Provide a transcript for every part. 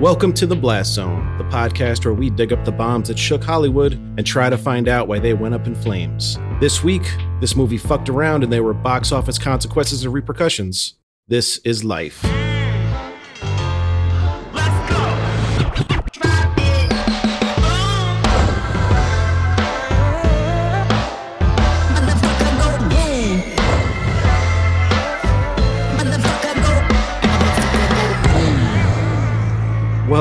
Welcome to the Blast Zone, the podcast where we dig up the bombs that shook Hollywood and try to find out why they went up in flames. This week, this movie fucked around and there were box office consequences and repercussions. This is life.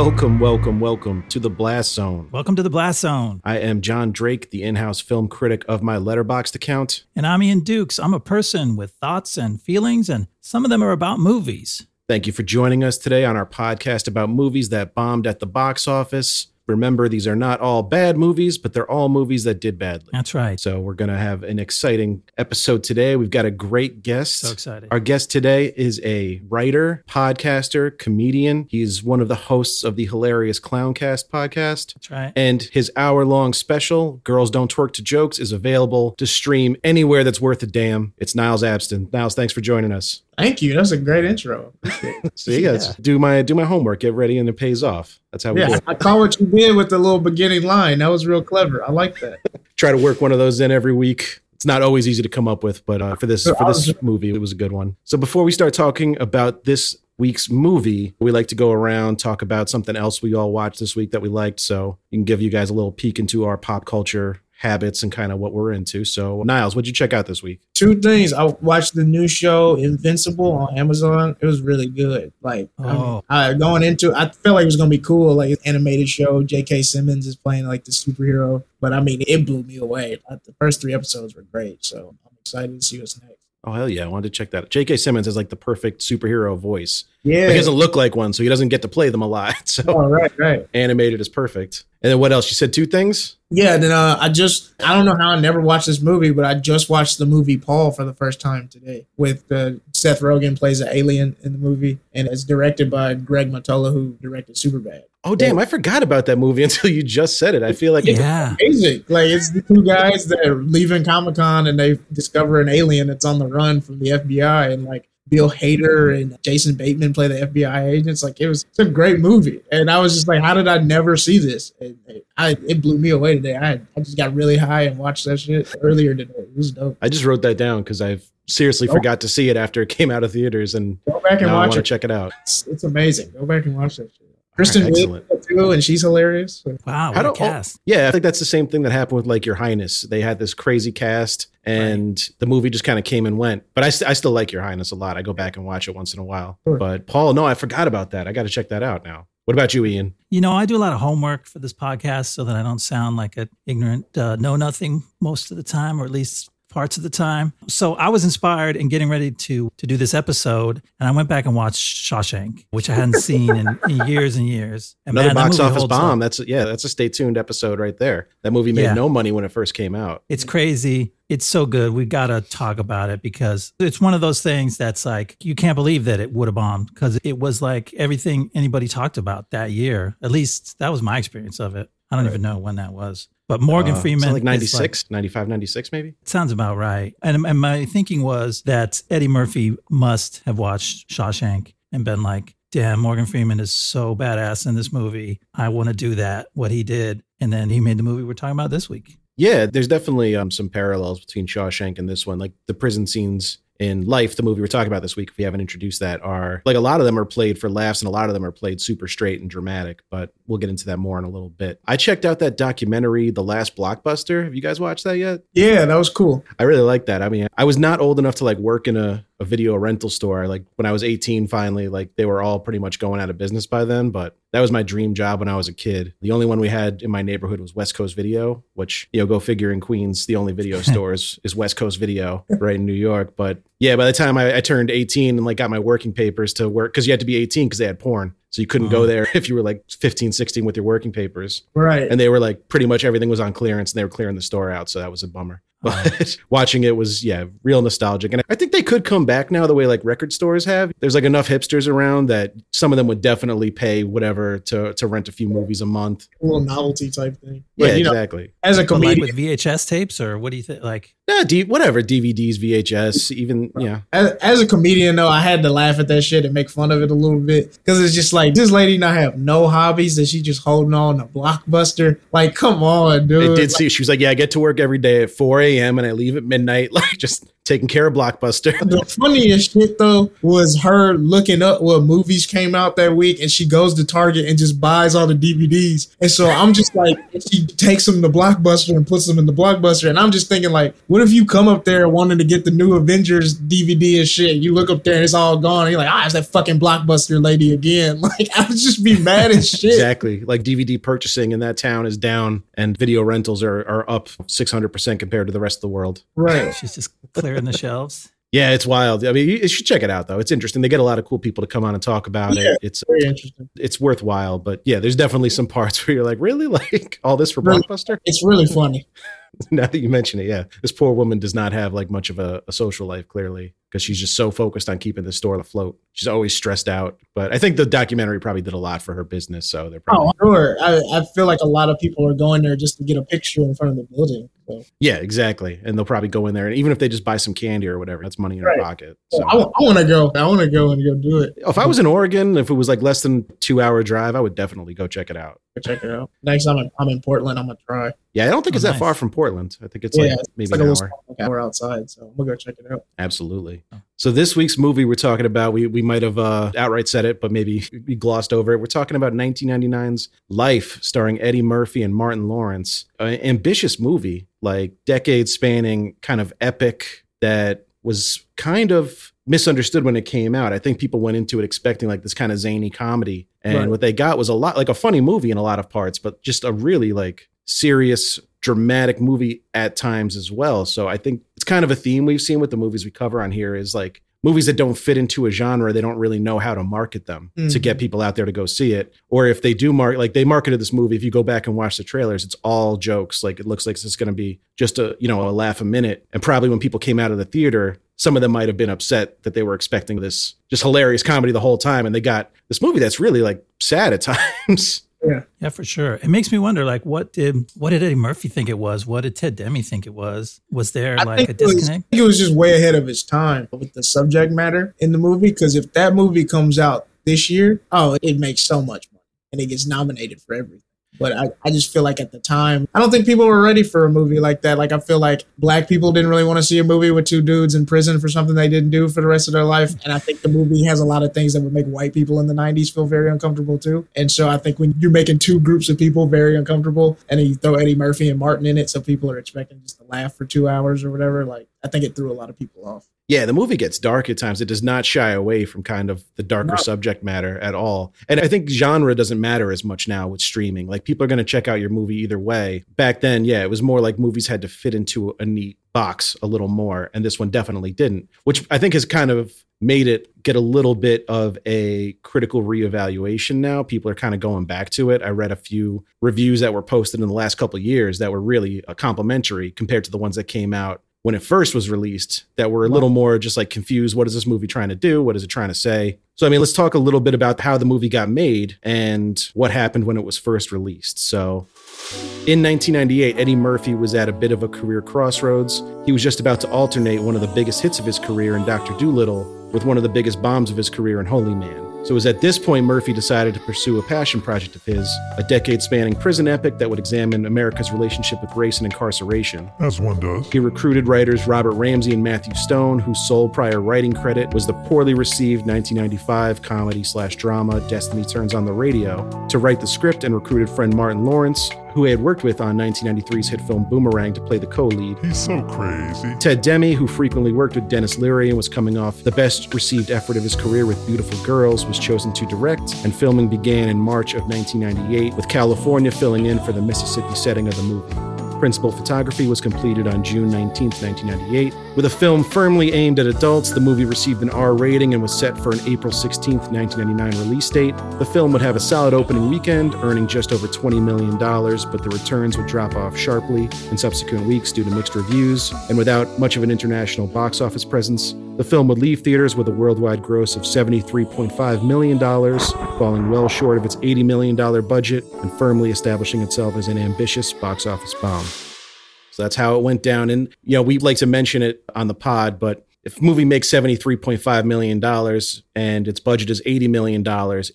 Welcome, welcome, welcome to the Blast Zone. Welcome to the Blast Zone. I am John Drake, the in house film critic of my Letterboxd account. And I'm Ian Dukes. I'm a person with thoughts and feelings, and some of them are about movies. Thank you for joining us today on our podcast about movies that bombed at the box office. Remember, these are not all bad movies, but they're all movies that did badly. That's right. So we're going to have an exciting episode today. We've got a great guest. So excited. Our guest today is a writer, podcaster, comedian. He's one of the hosts of the hilarious Clowncast podcast. That's right. And his hour long special, Girls Don't Twerk to Jokes, is available to stream anywhere that's worth a damn. It's Niles Abston. Niles, thanks for joining us. Thank you. That's a great intro. So you guys do my do my homework, get ready, and it pays off. That's how we do yeah, it. I caught what you did with the little beginning line. That was real clever. I like that. Try to work one of those in every week. It's not always easy to come up with, but uh, for this for this movie, it was a good one. So before we start talking about this week's movie, we like to go around talk about something else we all watched this week that we liked. So you can give you guys a little peek into our pop culture habits and kind of what we're into. So Niles, what'd you check out this week? Two things. I watched the new show Invincible on Amazon. It was really good. Like I'm- Oh. I, going into, I felt like it was gonna be cool. Like an animated show. J.K. Simmons is playing like the superhero. But I mean, it blew me away. Like, the first three episodes were great. So I'm excited to see what's next. Oh hell yeah, I wanted to check that. J.K. Simmons is like the perfect superhero voice. Yeah. He doesn't look like one, so he doesn't get to play them a lot. So oh, right, right. animated is perfect. And then what else? You said two things. Yeah, then uh, I just I don't know how I never watched this movie, but I just watched the movie Paul for the first time today. With uh, Seth Rogen plays an alien in the movie, and it's directed by Greg Mottola, who directed Superbad. Oh damn, I forgot about that movie until you just said it. I feel like Yeah. Amazing! Like it's the two guys that are leaving Comic Con and they discover an alien that's on the run from the FBI, and like Bill Hader and Jason Bateman play the FBI agents. Like it was it's a great movie, and I was just like, how did I never see this? And it, I, it blew me away today. I I just got really high and watched that shit earlier today. It was dope. I just wrote that down because I've seriously forgot to see it after it came out of theaters, and Go back and I watch want to it. check it out. It's, it's amazing. Go back and watch that shit. Kristen Wiig too, and she's hilarious. Wow. How What a do- oh, cast. Yeah, I think that's the same thing that happened with like Your Highness. They had this crazy cast, and the movie just kind of came and went. But I, st- I still like Your Highness a lot. I go back and watch it once in a while. Sure. But Paul, no, I forgot about that. I got to check that out now. What about you, Ian? You know, I do a lot of homework for this podcast so that I don't sound like an ignorant, uh, know nothing most of the time, or at least parts of the time. So I was inspired in getting ready to to do this episode, and I went back and watched Shawshank, which I hadn't seen in, in years and years. And Another man, box office holds up. bomb. That's yeah, that's a stay tuned episode right there. That movie made Yeah. no money when it first came out. It's crazy. It's so good. We got to talk about it because it's one of those things that's like, you can't believe that it would have bombed because it was like everything anybody talked about that year. At least that was my experience of it. I don't even know when that was. But Morgan Uh, Freeman. like is 96, 95, 96 maybe. sounds about right. And, and my thinking was that Eddie Murphy must have watched Shawshank and been like, damn, Morgan Freeman is so badass in this movie. I want to do that, what he did. And then he made the movie we're talking about this week. Yeah, there's definitely um, some parallels between Shawshank and this one. Like the prison scenes in Life, the movie we're talking about this week, if we haven't introduced that, are like a lot of them are played for laughs and a lot of them are played super straight and dramatic. But we'll get into that more in a little bit. I checked out that documentary, The Last Blockbuster. Have you guys watched that yet? yeah, that was cool. I really like that. I mean, I was not old enough to like work in a, a video rental store. Like when I was 18, finally, like they were all pretty much going out of business by then. But that was my dream job when I was a kid. The only one we had in my neighborhood was West Coast Video, which, you know, go figure in Queens, the only video store is, is West Coast Video right in New York. But yeah, by the time I, I turned 18 and like got my working papers to work, because you had to be 18 because they had porn. So you couldn't go Oh. there if you were like 15, 16 with your working papers. Right. And they were like pretty much everything was on clearance and they were clearing the store out. So that was a bummer. but watching it was yeah real nostalgic and i think they could come back now the way like record stores have there's like enough hipsters around that some of them would definitely pay whatever to to rent a few movies a month A little novelty type thing. yeah But, you know, exactly as a But like comedian, with VHS tapes, or what do you think? Like, yeah D- whatever dvds vhs even yeah as, as a comedian though, I had to laugh at that shit and make fun of it a little bit because it's just like this lady not have no hobbies that she just holding on to blockbuster. Like, come on, dude. it did see she was like yeah i get to work every day at 4 a.m and i leave at midnight like just taking care of blockbuster The funniest shit though was her looking up what movies came out that week, and she goes to Target and just buys all the DVDs. And so I'm just like, she takes them to Blockbuster and puts them in the Blockbuster, and I'm just thinking like, what if you come up there wanting to get the new Avengers DVD and shit? You look up there and it's all gone, and you're like, ah, it's that fucking Blockbuster lady again. Like I would just be mad as shit. Exactly. Like DVD purchasing in that town is down and video rentals are, are up 600% compared to the rest of the world. Right. she's just clearing the shelves. Yeah, it's wild. I mean, you you should check it out though. It's interesting. They get a lot of cool people to come on and talk about Yeah. it. It's Very interesting. it's worthwhile, but yeah, there's definitely some parts where you're like, really? Like all this for Really? Blockbuster? It's really funny. now that you mention it, yeah. This poor woman does not have like much of a, a social life, clearly, because she's just so focused on keeping the store afloat. She's always stressed out. But I think the documentary probably did a lot for her business. So they're oh, probably Oh, sure. I, I feel like a lot of people are going there just to get a picture in front of the building. So, Yeah, exactly. And they'll probably go in there, and even if they just buy some candy or whatever, that's money in Right. their pocket. so So, I, want to go. I want to go and go do it. if I was in Oregon, if it was like less than two hour drive, I would definitely go check it out. Go check it out. Next time I'm, I'm in Portland, I'm gonna try. Yeah, I don't think Oh, it's that far from Portland. I think it's yeah, like it's maybe like an hour. little like hour outside, so I'm gonna go check it out. Absolutely. Oh. So this week's movie we're talking about, we we might have uh, outright said it, but maybe we glossed over it. We're talking about 1999's Life, starring Eddie Murphy and Martin Lawrence. An ambitious movie, like decade spanning, kind of epic that was kind of misunderstood when it came out. I think people went into it expecting like this kind of zany comedy, and Right. what they got was a lot like a funny movie in a lot of parts, but just a really like serious dramatic movie at times as well. So I think kind of a theme we've seen with the movies we cover on here is like movies that don't fit into a genre, they don't really know how to market them to Mhm. get people out there to go see it. Or if they do market like they marketed this movie, if you go back and watch the trailers, it's all jokes. Like it looks like it's going to be just a, you know, a laugh a minute. And probably when people came out of the theater, some of them might have been upset that they were expecting this just hilarious comedy the whole time and they got this movie that's really like sad at times. Yeah, Yeah, for sure. It makes me wonder, like, what did what did Eddie Murphy think it was? What did Ted Demme think it was? Was there I like a it was- disconnect? I think it was just way ahead of its time with the subject matter in the movie. Because if that movie comes out this year, oh, it makes so much money and it gets nominated for everything. But I, I just feel like at the time, I don't think people were ready for a movie like that. Like, I feel like black people didn't really want to see a movie with two dudes in prison for something they didn't do for the rest of their life. And I think the movie has a lot of things that would make white people in the 90s feel very uncomfortable too. And so I think when you're making two groups of people very uncomfortable and then you throw Eddie Murphy and Martin in it, so people are expecting just to laugh for two hours or whatever, like, I think it threw a lot of people off. Yeah, the movie gets dark at times. It does not shy away from kind of the darker No. subject matter at all. And I think genre doesn't matter as much now with streaming. Like people are going to check out your movie either way. Back then, yeah, it was more like movies had to fit into a neat box a little more. And this one definitely didn't, which I think has kind of made it get a little bit of a critical reevaluation now. People are kind of going back to it. I read a few reviews that were posted in the last couple of years that were really uh, complimentary compared to the ones that came out when it first was released that were a little more just like confused. What is this movie trying to do? What is it trying to say? So, I mean, let's talk a little bit about how the movie got made and what happened when it was first released. So, in 1998, Eddie Murphy was at a bit of a career crossroads. He was just about to alternate one of the biggest hits of his career in Dr. Dolittle with one of the biggest bombs of his career in Holy Man. So it was at this point Murphy decided to pursue a passion project of his, a decade spanning prison epic that would examine America's relationship with race and incarceration. As one does. He recruited writers Robert Ramsey and Matthew Stone, whose sole prior writing credit was the poorly received 1995 comedy slash drama Destiny Turns on the Radio, to write the script and recruited friend Martin Lawrence, who he had worked with on 1993's hit film Boomerang to play the co-lead. He's so crazy. Ted Demme, who frequently worked with Denis Leary and was coming off the best received effort of his career with Beautiful Girls, was chosen to direct, and filming began in March of 1998, with California filling in for the Mississippi setting of the movie. Principal photography was completed on June 19, 1998. With a film firmly aimed at adults, the movie received an R rating and was set for an April 16, 1999 release date. The film would have a solid opening weekend, earning just over $20 million, but the returns would drop off sharply in subsequent weeks due to mixed reviews. And without much of an international box office presence, the film would leave theaters with a worldwide gross of $73.5 million, falling well short of its $80 million budget and firmly establishing itself as an ambitious box office bomb. So that's how it went down. And, you know, we'd like to mention it on the pod, but if movie makes $73.5 million and its budget is $80 million,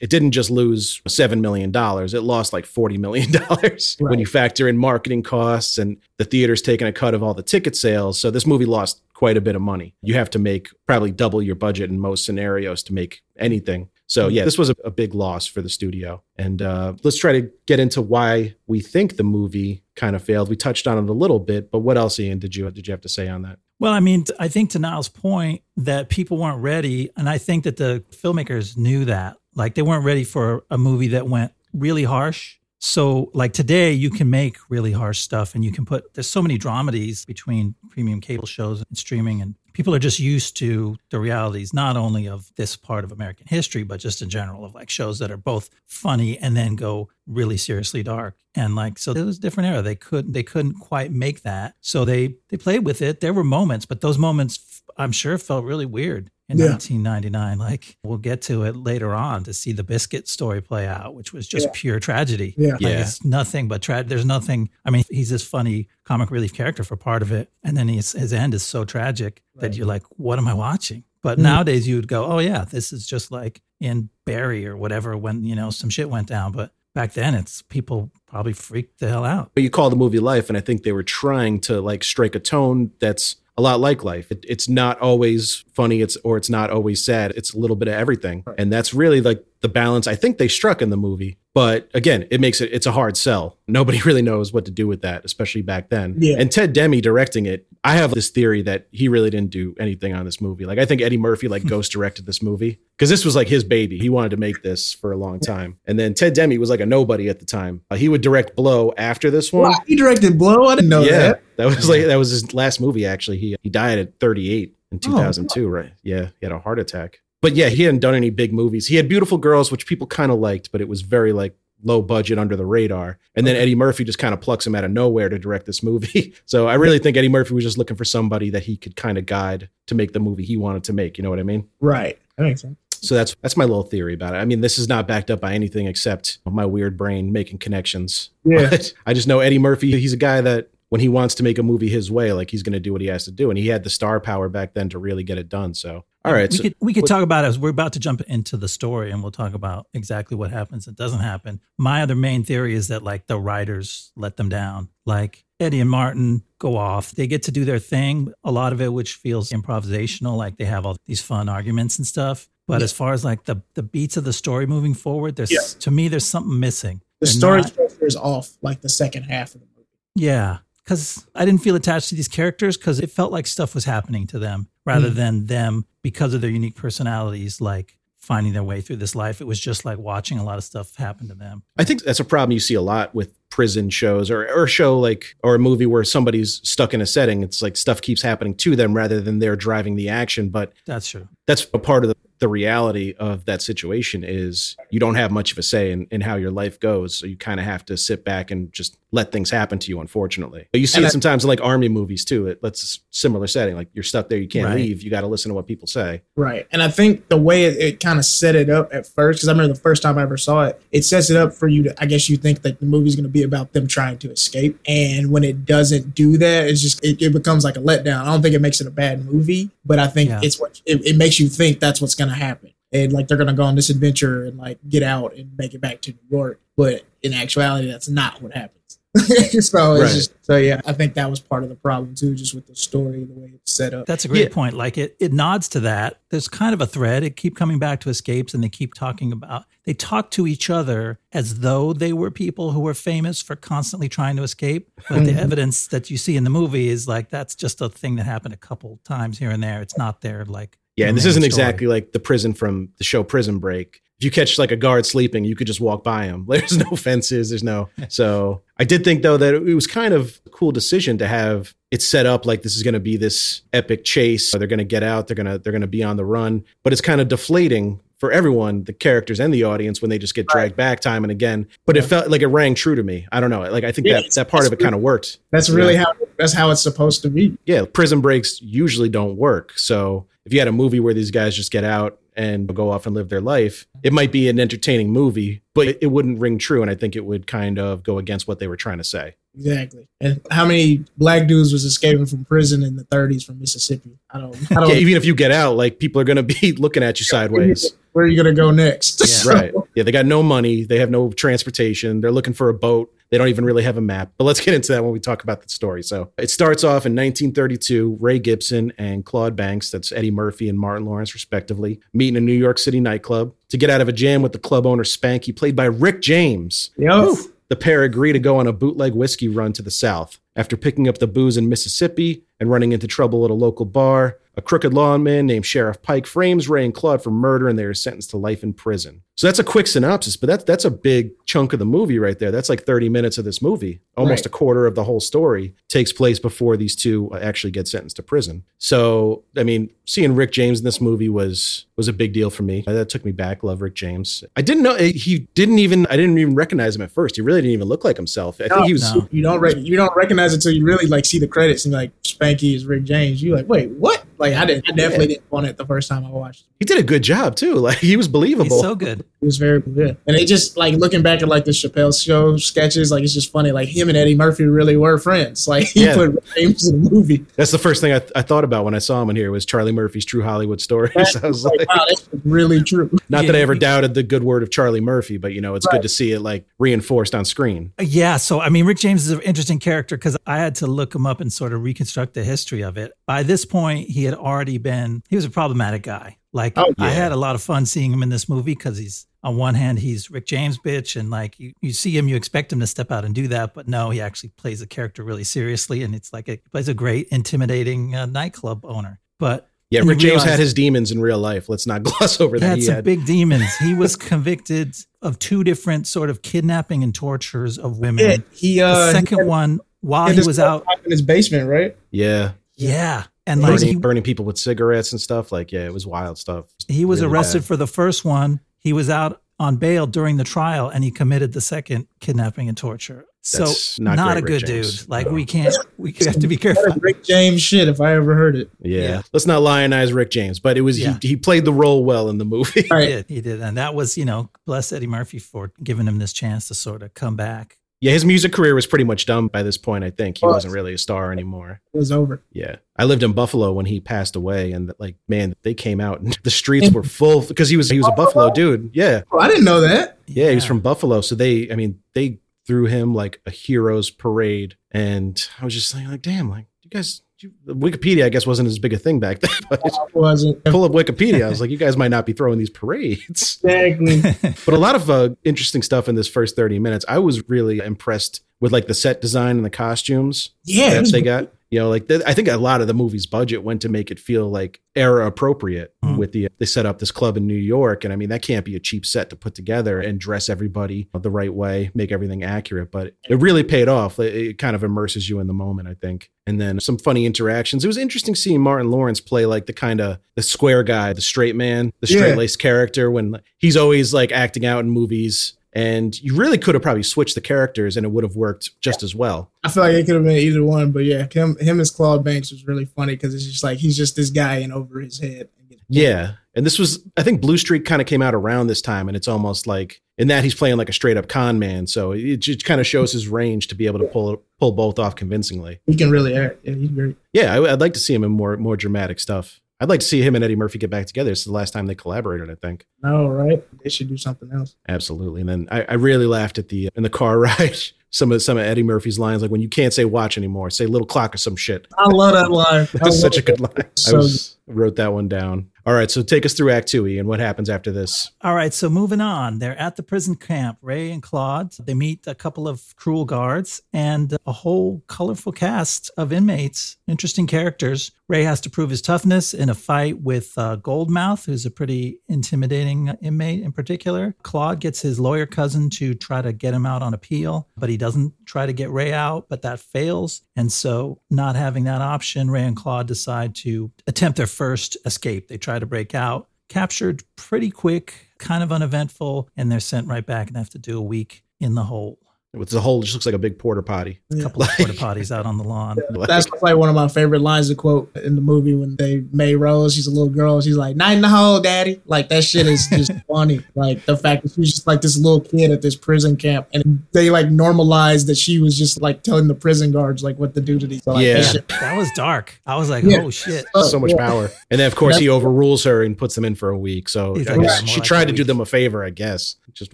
it didn't just lose $7 million. It lost like $40 million right. when you factor in marketing costs and the theater's taking a cut of all the ticket sales. So this movie lost quite a bit of money. You have to make probably double your budget in most scenarios to make anything. So yeah, this was a, a big loss for the studio. And uh, let's try to get into why we think the movie kind of failed. We touched on it a little bit, but what else, Ian, did you did you have to say on that? Well, I mean, I think to Niles' point that people weren't ready, and I think that the filmmakers knew that. Like they weren't ready for a movie that went really harsh. So, like today, you can make really harsh stuff, and you can put. There's so many dramedies between premium cable shows and streaming, and people are just used to the realities not only of this part of American history, but just in general of like shows that are both funny and then go really seriously dark. And like so, it was a different era. They couldn't they couldn't quite make that, so they they played with it. There were moments, but those moments I'm sure felt really weird in yeah. 1999. Like we'll get to it later on to see the biscuit story play out, which was just yeah. pure tragedy. Yeah, like yeah. it's nothing but tragedy. There's nothing. I mean, he's this funny comic relief character for part of it, and then his his end is so tragic right. that you're like, what am I watching? But mm nowadays you would go, oh yeah, this is just like in Barry or whatever when you know some shit went down. But back then, it's people probably freaked the hell out. But you call the movie Life, and I think they were trying to like strike a tone that's a lot like life. It, it's not always funny, it's or it's not always sad. It's a little bit of everything, right. and that's really like the balance I think they struck in the movie. But again, it makes it it's a hard sell. Nobody really knows what to do with that, especially back then. Yeah. And Ted Demme directing it, I have this theory that he really didn't do anything on this movie. Like I think Eddie Murphy like ghost directed this movie because this was like his baby. He wanted to make this for a long time. And then Ted Demme was like a nobody at the time. Uh, he would direct Blow after this one. Wow, he directed Blow. I didn't know yeah, that. That was like that was his last movie. Actually, he he died at 38 in 2002. Oh, right? Yeah, he had a heart attack. But yeah, he hadn't done any big movies. He had Beautiful Girls, which people kind of liked, but it was very like low budget under the radar. And then Eddie Murphy just kind of plucks him out of nowhere to direct this movie. so I really think Eddie Murphy was just looking for somebody that he could kind of guide to make the movie he wanted to make. You know what I mean? Right. That makes sense. So that's that's my little theory about it. I mean, this is not backed up by anything except my weird brain making connections. Yeah. But I just know Eddie Murphy. He's a guy that when he wants to make a movie his way, like he's going to do what he has to do, and he had the star power back then to really get it done. So, all right, we so, could we could what, talk about it as we're about to jump into the story, and we'll talk about exactly what happens and doesn't happen. My other main theory is that like the writers let them down, like Eddie and Martin go off. They get to do their thing, a lot of it which feels improvisational, like they have all these fun arguments and stuff. But yeah. as far as like the the beats of the story moving forward, there's yeah. to me there's something missing. The They're story structure is off, like the second half of the movie. Yeah, because I didn't feel attached to these characters because it felt like stuff was happening to them rather mm. than them because of their unique personalities, like finding their way through this life. It was just like watching a lot of stuff happen to them. I think that's a problem you see a lot with prison shows or, or a show like or a movie where somebody's stuck in a setting. It's like stuff keeps happening to them rather than they're driving the action. But that's true. That's a part of the the reality of that situation is you don't have much of a say in, in how your life goes. So you kind of have to sit back and just let things happen to you, unfortunately. But you see and it I, sometimes in like army movies too. It lets similar setting. Like you're stuck there, you can't right. leave. You got to listen to what people say. Right. And I think the way it, it kind of set it up at first, because I remember the first time I ever saw it, it sets it up for you to, I guess you think that the movie's going to be about them trying to escape. And when it doesn't do that, it's just, it, it becomes like a letdown. I don't think it makes it a bad movie, but I think yeah. it's what, it, it makes you think that's what's going to happen and like they're gonna go on this adventure and like get out and make it back to New York. But in actuality, that's not what happens. so right. just, so yeah, I think that was part of the problem too, just with the story, the way it's set up. That's a great yeah. point. Like it, it nods to that. There's kind of a thread. It keep coming back to escapes, and they keep talking about. They talk to each other as though they were people who were famous for constantly trying to escape. But the mm-hmm. evidence that you see in the movie is like that's just a thing that happened a couple times here and there. It's not there like yeah, and this isn't story. exactly like the prison from the show Prison Break. If you catch like a guard sleeping, you could just walk by him. There's no fences. There's no. So I did think though that it was kind of a cool decision to have it set up like this is going to be this epic chase. They're going to get out. They're gonna they're gonna be on the run. But it's kind of deflating for everyone, the characters and the audience, when they just get dragged back time and again. But it felt like it rang true to me. I don't know. Like I think Yeah, that that part of it kind of worked. That's really how that's how it's supposed to be. Yeah, prison breaks usually don't work. So if you had a movie where these guys just get out and go off and live their life, it might be an entertaining movie, but it, it wouldn't ring true. And I think it would kind of go against what they were trying to say. Exactly. And how many black dudes was escaping from prison in the 30s from Mississippi? I don't. I don't Yeah, even if you get out, like people are going to be looking at you sideways. Where are you gonna go next? Yeah. So- Right. Yeah, they got no money. They have no transportation. They're looking for a boat. They don't even really have a map. But let's get into that when we talk about the story. So it starts off in 1932. Ray Gibson and Claude Banks, that's Eddie Murphy and Martin Lawrence, respectively, meet in a New York City nightclub to get out of a jam with the club owner Spanky, played by Rick James. Yo. The pair agree to go on a bootleg whiskey run to the south. After picking up the booze in Mississippi and running into trouble at a local bar, a crooked lawman named Sheriff Pike frames Ray and Claude for murder and they are sentenced to life in prison. So that's a quick synopsis, but that's that's a big chunk of the movie right there. That's like 30 minutes of this movie. Almost Right. a quarter of the whole story takes place before these two uh, actually get sentenced to prison. So, I mean, seeing Rick James in this movie was was a big deal for me. That took me back. Love Rick James. I didn't know he didn't even I didn't even recognize him at first. He really didn't even look like himself. I think he was No. You don't re- you don't recognize it until you really like see the credits and like Spanky is Rick James. You're like wait what? Like I didn't I definitely didn't want it the first time I watched. it. he did a good job too. Like he was believable. He's so good. It was very good. And it just like looking back at like the Chappelle show sketches, like it's just funny. Like him and Eddie Murphy really were friends. Like he Yeah. put Rick James in the movie. That's the first thing I, I thought about when I saw him in here was Charlie Murphy's True Hollywood Stories. I was Like, like, wow, that's really true. not Yeah, that I ever doubted the good word of Charlie Murphy, but you know, it's Right. good to see it like reinforced on screen. Yeah, so I mean, Rick James is an interesting character because I had to look him up and sort of reconstruct the history of it. By this point, he had already been, he was a problematic guy. Like, Oh, I had a lot of fun seeing him in this movie because he's, on one hand, he's Rick James bitch, and like you, you see him, you expect him to step out and do that, but no, he actually plays the character really seriously, and it's like a, he plays a great, intimidating uh, nightclub owner. But Yeah, Rick James had his demons in real life. Let's not gloss over he that. had He some had, big demons. He was convicted of two different sort of kidnapping and tortures of women. Yeah, he uh the second he one while had he was out in his basement, right? yeah, yeah and like burning, he, burning people with cigarettes and stuff. Like, yeah, it was wild stuff. he was Really arrested bad. for the first one he was out on bail during the trial and he committed the second kidnapping and torture That's so not not, great, a good James. dude like No. we can't we have to be careful Rick James shit if I ever heard it. Yeah. Yeah. let's not lionize Rick James, but it was Yeah. he, he played the role well in the movie. he Right. did he did and that was you know bless eddie murphy for giving him this chance to sort of come back yeah, his music career was pretty much done by this point. I think he Was. wasn't really a star anymore. It was over. Yeah. I lived in Buffalo when he passed away and like man, they came out and the streets were full because he was he was a Buffalo dude. Yeah. Oh, I didn't know that. Yeah, he was from Buffalo. So they I mean, they threw him like a hero's parade and I was just like, like damn, like you guys Wikipedia I guess wasn't as big a thing back then. But I wasn't pull up Wikipedia. I was like, you guys might not be throwing these parades. exactly. But a lot of uh, interesting stuff in this first 30 minutes. I was really impressed with like the set design and the costumes Yeah, it that they got. You know, like th- I think a lot of the movie's budget went to make it feel like era appropriate Mhm. with the they set up this club in New York and I mean that can't be a cheap set to put together and dress everybody the right way, make everything accurate, but it really paid off. It, it kind of immerses you in the moment, I think. And then some funny interactions. It was interesting seeing Martin Lawrence play like the kind of the square guy, the straight man, the straight-laced character when he's always like acting out in movies and you really could have probably switched the characters and it would have worked just as well. I feel like it could have been either one, but yeah, him him as Claude Banks was really funny because it's just like he's just this guy in over his head. Yeah. And this was, I think Blue Streak kind of came out around this time, and it's almost like in that he's playing like a straight up con man. So it just kind of shows his range to be able to pull pull both off convincingly. He can really act. Yeah, he's great. Yeah, I, I'd like to see him in more more dramatic stuff. I'd like to see him and Eddie Murphy get back together. This is the last time they collaborated, I think. No, right? They should do something else. Absolutely. And then I, I really laughed at the uh, in the car ride. Some of some of Eddie Murphy's lines, like when you can't say watch anymore, say little clock or some shit. I love that line. That's such a good line. I was, wrote that one down. All right, so take us through Act Two, and what happens after this? All right, so moving on. They're at the prison camp, Ray and Claude. They meet a couple of cruel guards and a whole colorful cast of inmates, interesting characters. Ray has to prove his toughness in a fight with uh, Goldmouth, who's a pretty intimidating inmate in particular. Claude gets his lawyer cousin to try to get him out on appeal, but he doesn't try to get Ray out, but that fails. And so, not having that option, Ray and Claude decide to attempt their first escape. They try to break out, captured pretty quick, kind of uneventful, and they're sent right back and have to do a week in the hole. With the hole, it just looks like a big porta potty. A couple of porta potties out on the lawn. That's like one of my favorite lines to quote in the movie when they Mae Rose, she's a little girl, she's like, Night in the hole, daddy. Like that shit is just funny. Like the fact that she's just like this little kid at this prison camp and they like normalized that she was just like telling the prison guards like what to do to these. So, like, Yeah. that shit- That was dark. I was like, Yeah. oh shit. so much Yeah. power. And then, of course, he overrules her and puts them in for a week. So like, yeah, she like tried a to do them a favor, I guess, just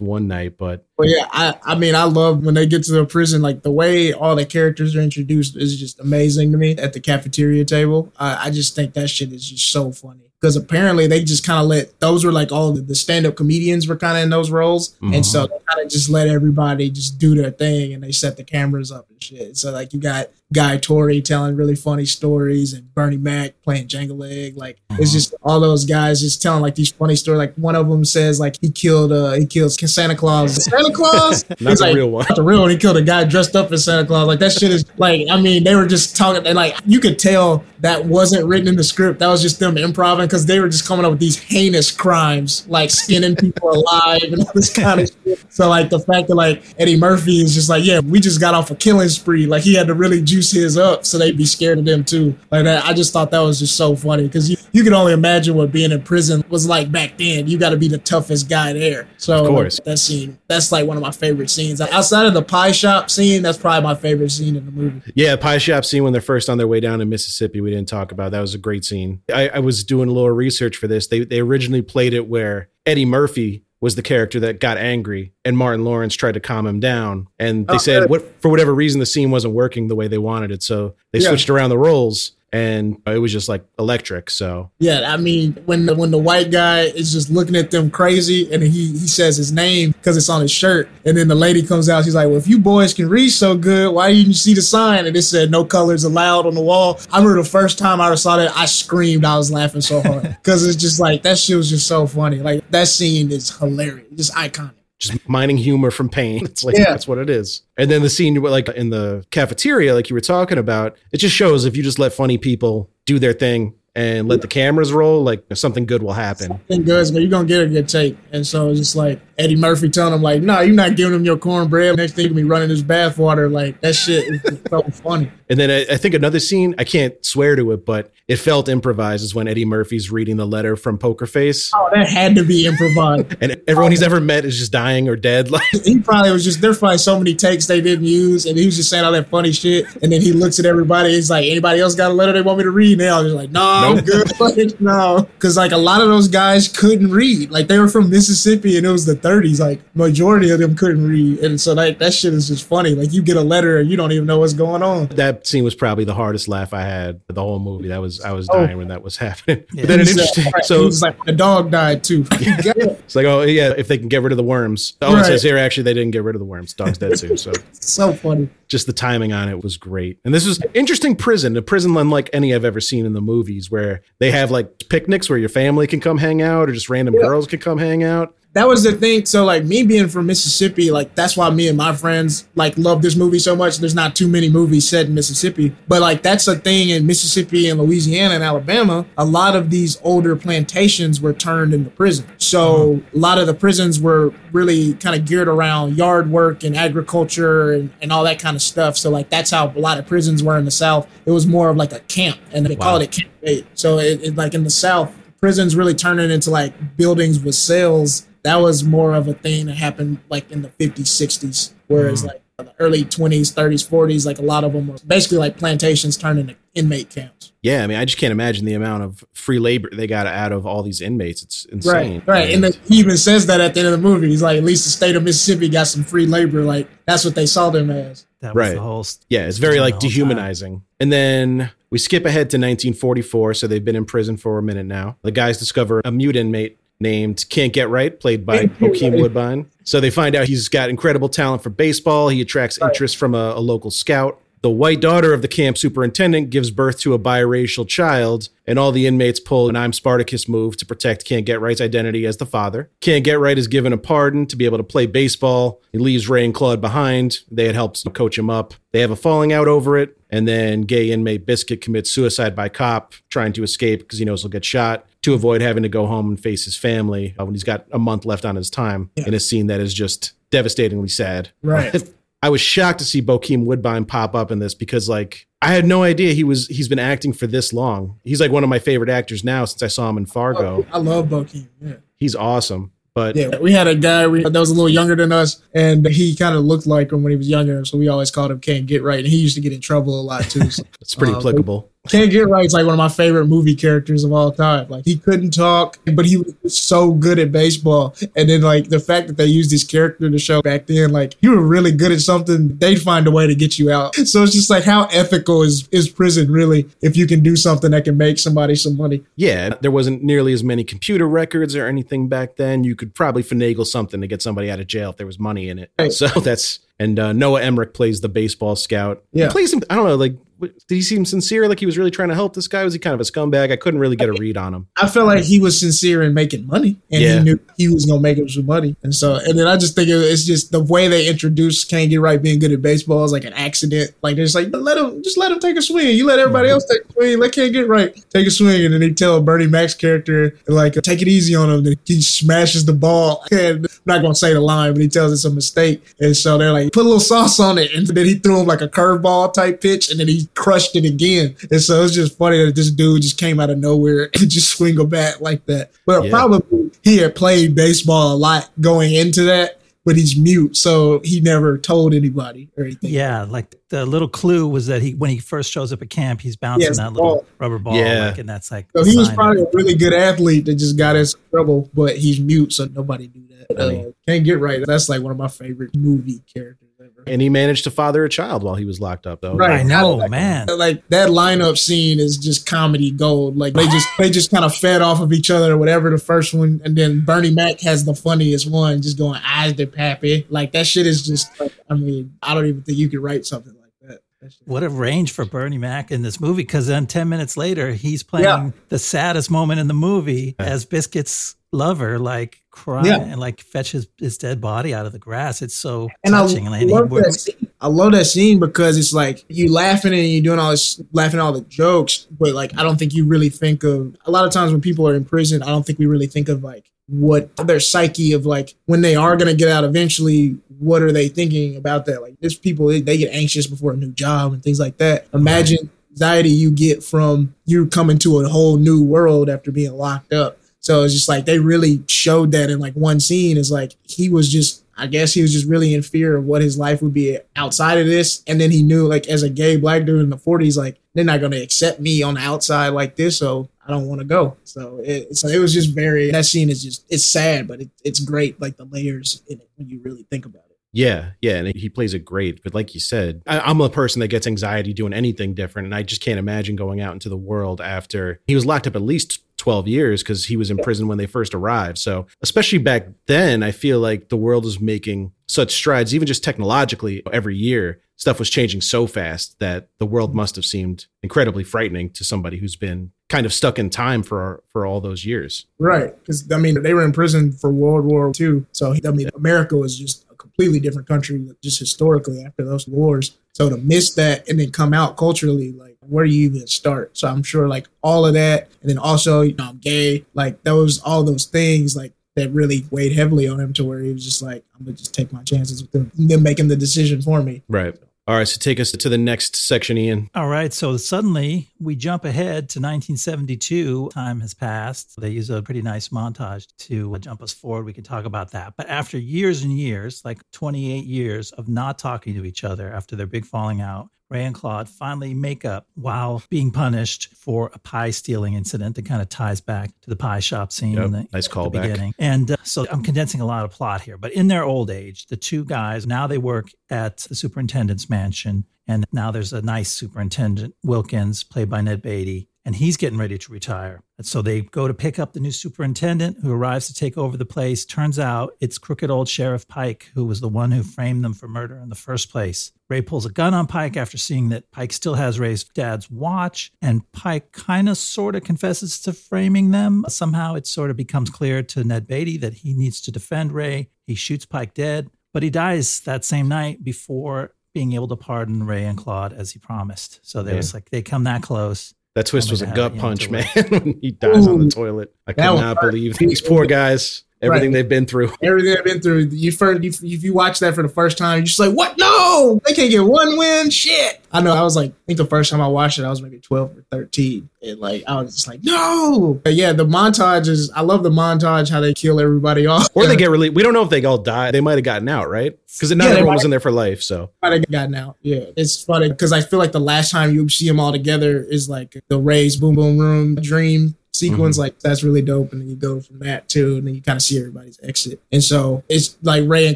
one night. But But yeah, I, I mean, I love when they get to the prison, like the way all the characters are introduced is just amazing to me at the cafeteria table. I, I just think that shit is just so funny. Because apparently they just kind of let those were like all the, the stand up comedians were kind of in those roles. And mm-hmm. so they kind of just let everybody just do their thing and they set the cameras up and shit. So like you got Guy Torry telling really funny stories and Bernie Mac playing Jangle Leg. Like it's just all those guys just telling like these funny stories. Like one of them says like he killed uh he kills Santa Claus. Santa Claus? not He's the like, real one. not the real one. He killed a guy dressed up as Santa Claus. Like that shit is like I mean they were just talking and like you could tell that wasn't written in the script. That was just them improvising because they were just coming up with these heinous crimes like skinning people alive and all this kind of shit. So like the fact that like Eddie Murphy is just like yeah we just got off a killing spree. Like he had to really juice his up so they'd be scared of them too. Like that I just thought that was just so funny because you you can only imagine what being in prison was like back then. You got to be the toughest guy there. So Of course. that scene that's like one of my favorite scenes outside of the pie shop scene that's probably my favorite scene in the movie Yeah, pie shop scene when they're first on their way down to Mississippi. We didn't talk about that was a great scene. I, I was doing a little research for this. They they originally played it where Eddie Murphy was the character that got angry, and Martin Lawrence tried to calm him down. And they Oh, said good. what for whatever reason the scene wasn't working the way they wanted it, so they Yeah. switched around the roles, and it was just like electric. So. Yeah i mean when the, when the white guy is just looking at them crazy and he he says his name because it's on his shirt and then the lady comes out she's like well if you boys can read so good why didn't you see the sign? And it said no colors allowed on the wall. I remember the first time i saw that i screamed i was laughing so hard because it's just like that shit was just so funny. Like that scene is hilarious just iconic just mining humor from pain. It's like Yeah. that's what it is. And then the scene like in the cafeteria, like you were talking about, it just shows if you just let funny people do their thing and let the cameras roll, like something good will happen. Something good, but you're gonna get a good take. And so it's just like Eddie Murphy telling him, like, no, you're not giving him your cornbread. Next thing you be running his bathwater. Like that shit is so funny. And then I, I think another scene, I can't swear to it, but it felt improvised is when Eddie Murphy's reading the letter from Poker Face. Oh, that had to be improvised. And everyone he's ever met is just dying or dead. Like he probably was just there's probably so many takes they didn't use, and he was just saying all that funny shit. And then he looks at everybody. He's like, anybody else got a letter they want me to read? Now he's like, no, I'm good. Like, no, because like a lot of those guys couldn't read. Like they were from Mississippi, and it was the 30s. Like majority of them couldn't read, and so that that shit is just funny. Like you get a letter and you don't even know what's going on. that scene was probably the hardest laugh I had the whole movie. That was I was Oh. dying when that was happening. Yeah. But then it He's, uh, interesting. right, So he's like the dog died too. It's like, oh yeah, if they can get rid of the worms. Oh, Right. it says here actually they didn't get rid of the worms. Dog's dead too. So so funny. just the timing on it was great. And this was interesting prison, a prison unlike any I've ever seen in the movies, where they have like picnics where your family can come hang out, or just random girls can come hang out. That was the thing. So like me being from Mississippi, like that's why me and my friends like love this movie so much. There's not too many movies set in Mississippi, but like that's a thing in Mississippi and Louisiana and Alabama. A lot of these older plantations were turned into prison. So a lot of the prisons were really kind of geared around yard work and agriculture and, and all that kind of stuff. So like that's how a lot of prisons were in the South. It was more of like a camp, and they Wow. it camp. eight. So it, it like in the South, prisons really turning into like buildings with cells that was more of a thing that happened like in the 50s 60s whereas like uh, the early 20s 30s 40s like a lot of them were basically like plantations turned into inmate camps Yeah, I mean, I just can't imagine the amount of free labor they got out of all these inmates. It's insane. right right and the, he even says that at the end of the movie he's like at least the state of mississippi got some free labor like that's what they saw them as That was Right. the whole. Yeah, it's very like whole time. dehumanizing. And then we skip ahead to 1944, so they've been in prison for a minute now. The guys discover a mute inmate named Can't Get Right, played by Can't Get Bokeem Right. Woodbine. So they find out he's got incredible talent for baseball. He attracts interest from a, a local scout. The white daughter of the camp superintendent gives birth to a biracial child, and all the inmates pull an I'm Spartacus move to protect Can't Get Right's identity as the father. Can't Get Right is given a pardon to be able to play baseball. He leaves Ray and Claude behind. They had helped coach him up. They have a falling out over it, and then gay inmate Biscuit commits suicide by cop, trying to escape because he knows he'll get shot to avoid having to go home and face his family uh, when he's got a month left on his time Yeah. in a scene that is just devastatingly sad. Right. I was shocked to see Bokeem Woodbine pop up in this because like I had no idea he was he's been acting for this long. He's like one of my favorite actors now since I saw him in Fargo. I love Bokeem. Yeah. He's awesome. But Yeah, we had a guy we, that was a little younger than us, and he kind of looked like him when he was younger, so we always called him Can't Get Right, and he used to get in trouble a lot too. So it's pretty Uh, applicable. Can't Get Right is like one of my favorite movie characters of all time. Like he couldn't talk, but he was so good at baseball. And then like the fact that they used his character to show back then, like you were really good at something, they'd find a way to get you out. So it's just like how ethical is is prison really if you can do something that can make somebody some money. Yeah, there wasn't nearly as many computer records or anything back then. You could probably finagle something to get somebody out of jail if there was money in it. Right. So that's and uh, Noah Emmerich plays the baseball scout. He Yeah. plays him. I don't know. Like, did he seem sincere? Like he was really trying to help this guy? Was he kind of a scumbag? I couldn't really get a read on him. I felt like he was sincere in making money, and Yeah. he knew he was gonna make him some money. And so, and then I just think it's just the way they introduced Can't Get Right being good at baseball is like an accident. Like they're just like let him, just let him take a swing. You let everybody mm-hmm. else take a swing. Let Can't Get Right take a swing, and then he tell Bernie Mac's character like take it easy on him. Then he smashes the ball. And I'm not gonna say the line, but he tells it's a mistake. And so they're like put a little sauce on it, and then he threw him like a curveball type pitch, and then he crushed it again. And so it's just funny that this dude just came out of nowhere and just swing a bat like that. But Yeah. probably he had played baseball a lot going into that, but he's mute, so he never told anybody or anything. Yeah, like the little clue was that he when he first shows up at camp, he's bouncing Yes, that the little ball. rubber ball, Yeah. like, and that's like. So he was probably a really good athlete that just got us in trouble, but he's mute, so nobody knew that. Uh, can't get right. That's like one of my favorite movie characters ever. And he managed to father a child while he was locked up, though. Right. I know, Like- man. Like that lineup scene is just comedy gold. Like they just they just kind of fed off of each other, or whatever the first one, and then Bernie Mac has the funniest one, just going eyes to pappy. Like that shit is just. Like, I mean, I don't even think you could write something like that. That What a range for Bernie Mac in this movie, because then 10 minutes later, he's playing Yeah. the saddest moment in the movie as Biscuit's lover, like Yeah. and like fetch his, his dead body out of the grass. It's so And I touching. and love that scene. I love that scene because it's like you laughing and you're doing all this, laughing all the jokes, but like I don't think you really think of a lot of times when people are in prison. I don't think we really think of like what their psyche of like when they are gonna get out eventually. What are they thinking about that? Like there's people they, they get anxious before a new job and things like that. Imagine anxiety you get from you coming to a whole new world after being locked up. So it's just like they really showed that in like one scene. Is like he was just, I guess he was just really in fear of what his life would be outside of this. And then he knew, like, as a gay black dude in the 40s, like, they're not going to accept me on the outside like this. So I don't want to go. So it, so it was just very, that scene is just, it's sad, but it, it's great. Like the layers in it when you really think about it. Yeah, yeah, and he plays it great. But like you said, I, I'm a person that gets anxiety doing anything different, and I just can't imagine going out into the world after he was locked up at least 12 years because he was in prison when they first arrived. So, especially back then, I feel like the world is making such strides, even just technologically, every year. Stuff was changing so fast that the world must have seemed incredibly frightening to somebody who's been kind of stuck in time for for all those years. Right. Because, I mean, they were in prison for World War II. So, I mean, America was just a completely different country just historically after those wars. So to miss that and then come out culturally, like, where do you even start? So I'm sure, like, all of that. And then also, you know, I'm gay. Like, those, all those things, like, that really weighed heavily on him to where he was just like, I'm to just take my chances with them, them making the decision for me. Right. All right. So take us to the next section, Ian. All right. So suddenly we jump ahead to 1972. Time has passed. They use a pretty nice montage to uh, jump us forward. We can talk about that. But after years and years, like 28 years of not talking to each other after their big falling out, Ray and Claude finally make up while being punished for a pie stealing incident that kind of ties back to the pie shop scene Yep, the, nice at the callback. beginning. And uh, so I'm condensing a lot of plot here, but in their old age, the two guys now they work at the superintendent's mansion, and now there's a nice superintendent Wilkins, played by Ned Beatty, and he's getting ready to retire. And so they go to pick up the new superintendent who arrives to take over the place. Turns out it's crooked old Sheriff Pike, who was the one who framed them for murder in the first place. Ray pulls a gun on Pike after seeing that Pike still has Ray's dad's watch, and Pike kind of sort of confesses to framing them. Somehow it sort of becomes clear to Ned Beatty that he needs to defend Ray. He shoots Pike dead, but he dies that same night before being able to pardon Ray and Claude as he promised. So there Yeah. was like they come that close. That twist I'm was a gut punch, man. when he dies on the toilet, I could not believe these poor guys, everything Right. they've been through. Everything I've been through, you first, if, you watch that for the first time, you're just like, what? No, they can't get one win. Shit. I know. I was like, I think the first time I watched it, I was maybe 12 or 13. And like, I was just like, no. But yeah, the montage is, I love the montage, how they kill everybody off. Or they get released. We don't know if they all died. They might have gotten out, right? Because not Yeah, everyone was in there for life. So Might have gotten out. Yeah, it's funny because I feel like the last time you see them all together is like the Ray's Boom Boom Room dream sequence. Like that's really dope, and then you go from that too, and then you kind of see everybody's exit. And so it's like Ray and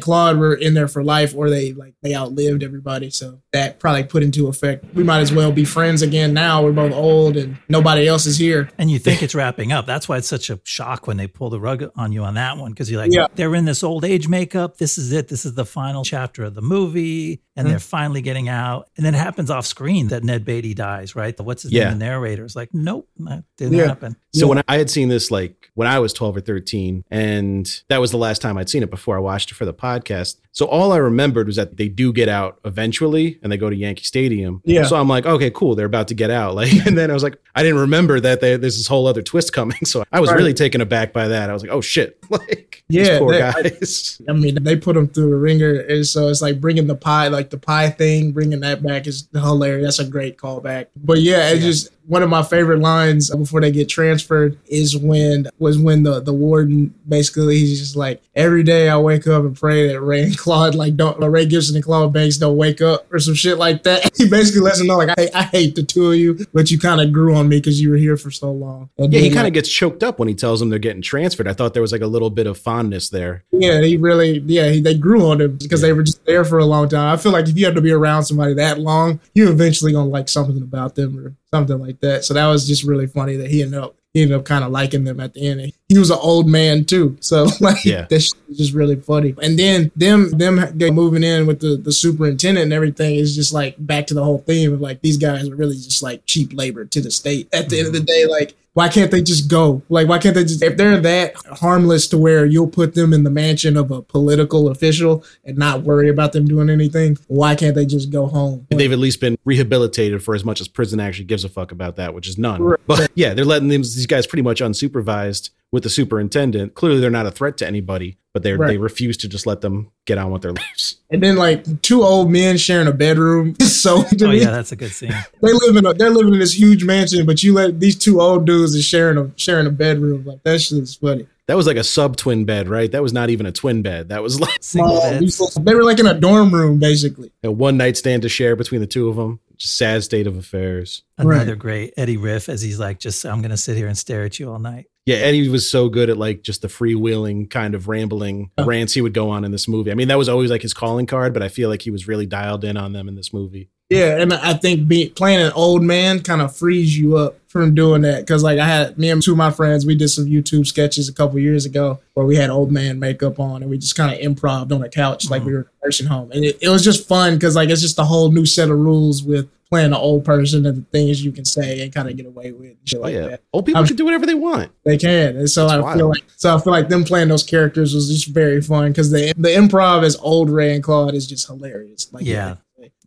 Claude were in there for life, or they like they outlived everybody. So that probably put into effect. We might as well be friends again now. We're both old, and nobody else is here. And you think it's wrapping up. That's why it's such a shock when they pull the rug on you on that one because you're like, Yeah. they're in this old age makeup. This is it. This is the final chapter of the movie. And Mm-hmm. they're finally getting out. And then it happens off screen that Ned Beatty dies, right? What's his Yeah. name? The narrator is like, nope, that didn't Yeah. happen. So Yeah. when I, I had seen this like when I was 12 or 13 and that was the last time I'd seen it before I watched it for the podcast. So all I remembered was that they do get out eventually and they go to Yankee Stadium. Yeah. So I'm like, okay, cool, they're about to get out. Like and then I was like I didn't remember that they, there's this whole other twist coming. So I was Right. really taken aback by that. I was like, oh shit. Like these Yeah, poor they- guys. I mean, they put them through the ringer, and so it's like bringing the pie, like the pie thing, bringing that back is hilarious. That's a great callback. But yeah, it's Yeah. just one of my favorite lines before they get transferred is when was when the the warden basically he's just like every day I wake up and pray that Ray and Claude like don't Ray Gibson and Claude Banks don't wake up or some shit like that. He basically lets them know like I, I hate the two of you, but you kind of grew on me because you were here for so long. And Yeah, he kind of like, gets choked up when he tells them they're getting transferred. I thought there was like a little bit of fondness there. Yeah, he really, yeah, he, they grew on him because they were just there for a long time. I feel like if you have to be around somebody that long, you eventually gonna like something about them or something like that. So that was just really funny that he ended up he ended up kind of liking them at the end. He was an old man too, so like Yeah. that shit was just really funny. And then them them moving in with the the superintendent and everything is just like back to the whole theme of like these guys are really just like cheap labor to the state. At the end of the mm-hmm. day, like why can't they just go? Like, why can't they just, if they're that harmless to where you'll put them in the mansion of a political official and not worry about them doing anything, why can't they just go home? They've at least been rehabilitated for as much as prison actually gives a fuck about that, which is none. Right. But yeah, they're letting them, these guys pretty much unsupervised with the superintendent. Clearly, they're not a threat to anybody, but they Right. they refuse to just let them get on with their lives. And then like two old men sharing a bedroom. so to Oh, me, yeah, that's a good scene. they live in a, they're living in this huge mansion, but you let these two old dudes is sharing a sharing a bedroom. Like that shit is funny. That was like a sub twin bed, right? That was not even a twin bed. That was like Single Uh, beds. they were like in a dorm room basically. a one night stand to share between the two of them. Just sad state of affairs. Another Right. great Eddie riff as he's like, just, I'm going to sit here and stare at you all night. Yeah, Eddie was so good at like just the freewheeling kind of rambling rants he would go on in this movie. I mean, that was always like his calling card, but I feel like he was really dialed in on them in this movie. Yeah, and I think be, playing an old man kind of frees you up from doing that. Because like I had me and two of my friends, we did some YouTube sketches a couple years ago where we had old man makeup on and we just kind of improv on a couch like mm-hmm. we were in a nursing home, and it, it was just fun because like it's just a whole new set of rules with playing an old person and the things you can say and kind of get away with and shit Oh like yeah, that. old people I'm- can do whatever they want. They can, and so That's I feel like so I feel like them playing those characters was just very fun because the the improv as old Ray and Claude is just hilarious. Like Yeah.